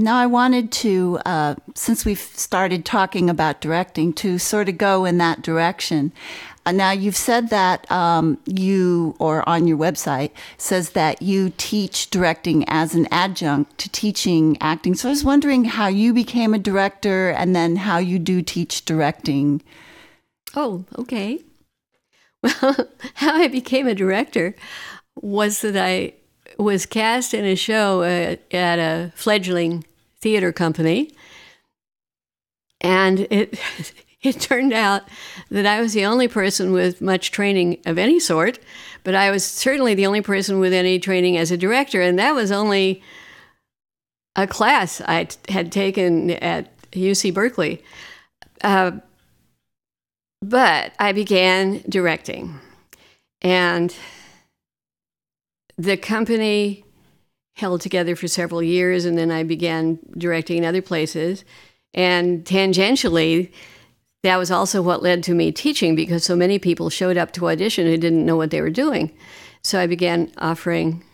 Now, I wanted to, uh, since we've started talking about directing, to sort of go in that direction. Uh, now, you've said that um, you, or on your website, says that you teach directing as an adjunct to teaching acting. So I was wondering how you became a director and then how you do teach directing. Oh, okay. Well, how I became a director was that I was cast in a show at, at a fledgling theater company. And it, it turned out that I was the only person with much training of any sort, but I was certainly the only person with any training as a director. And that was only a class I had taken at UC Berkeley. Uh, but I began directing. And the company held together for several years, and then I began directing in other places. And tangentially, that was also what led to me teaching because so many people showed up to audition who didn't know what they were doing. So I began offering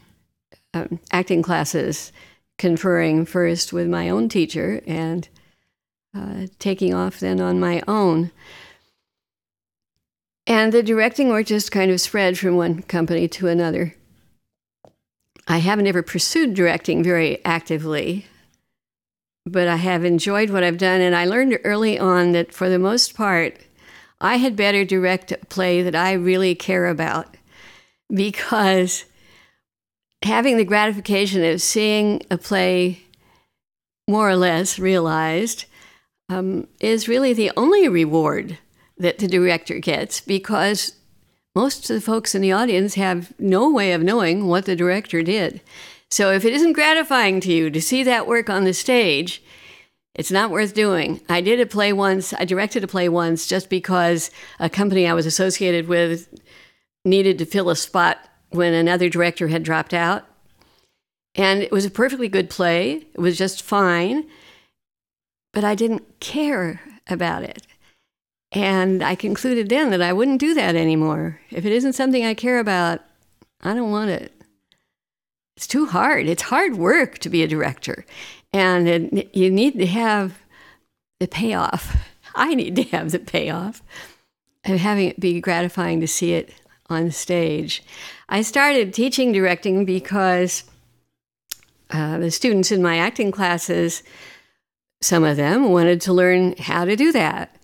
um, acting classes, conferring first with my own teacher and uh, taking off then on my own. And the directing work just kind of spread from one company to another. I haven't ever pursued directing very actively, but I have enjoyed what I've done. And I learned early on that for the most part, I had better direct a play that I really care about because having the gratification of seeing a play more or less realized um, is really the only reward that the director gets because most of the folks in the audience have no way of knowing what the director did. So if it isn't gratifying to you to see that work on the stage, it's not worth doing. I did a play once, I directed a play once just because a company I was associated with needed to fill a spot when another director had dropped out. And it was a perfectly good play, it was just fine, but I didn't care about it. And I concluded then that I wouldn't do that anymore. If it isn't something I care about, I don't want it. It's too hard. It's hard work to be a director. And it, you need to have the payoff. I need to have the payoff of having it be gratifying to see it on stage. I started teaching directing because uh, the students in my acting classes, some of them wanted to learn how to do that.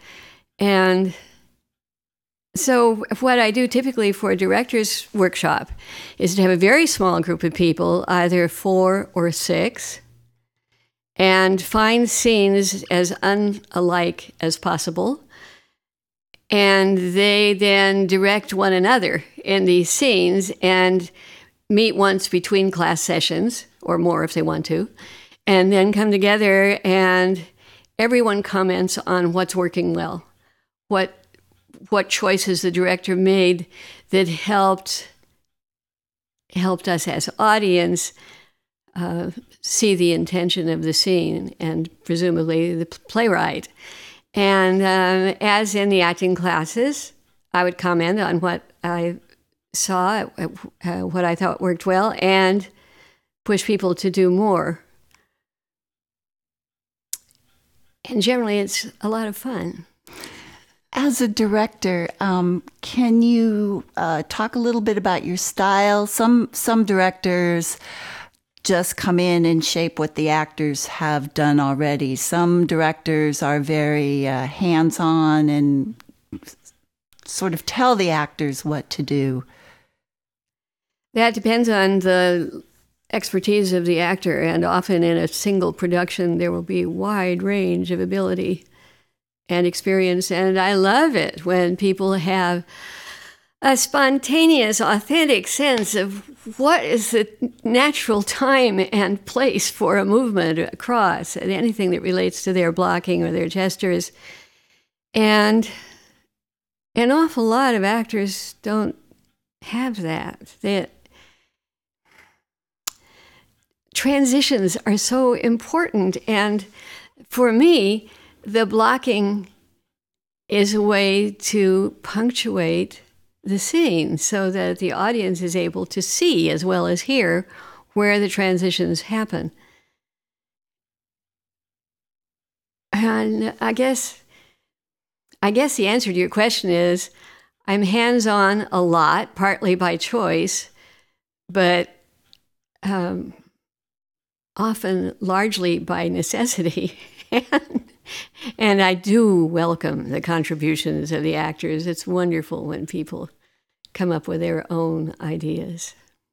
And so, what I do typically for a director's workshop is to have a very small group of people, either four or six, and find scenes as unlike as possible. And they then direct one another in these scenes and meet once between class sessions, or more if they want to, and then come together and everyone comments on what's working well what what choices the director made that helped helped us as audience uh, see the intention of the scene and presumably the playwright. And uh, as in the acting classes, I would comment on what I saw, uh, what I thought worked well, and push people to do more. And generally, it's a lot of fun. As a director, um, can you uh, talk a little bit about your style? Some some directors just come in and shape what the actors have done already. Some directors are very uh, hands on and sort of tell the actors what to do. That depends on the expertise of the actor, and often in a single production, there will be wide range of ability and experience. And I love it when people have a spontaneous, authentic sense of what is the natural time and place for a movement across and anything that relates to their blocking or their gestures. And an awful lot of actors don't have that. That transitions are so important. And for me, the blocking is a way to punctuate the scene so that the audience is able to see as well as hear where the transitions happen. And I guess, I guess the answer to your question is, I'm hands-on a lot, partly by choice, but um, often largely by necessity. and I do welcome the contributions of the actors. It's wonderful when people come up with their own ideas.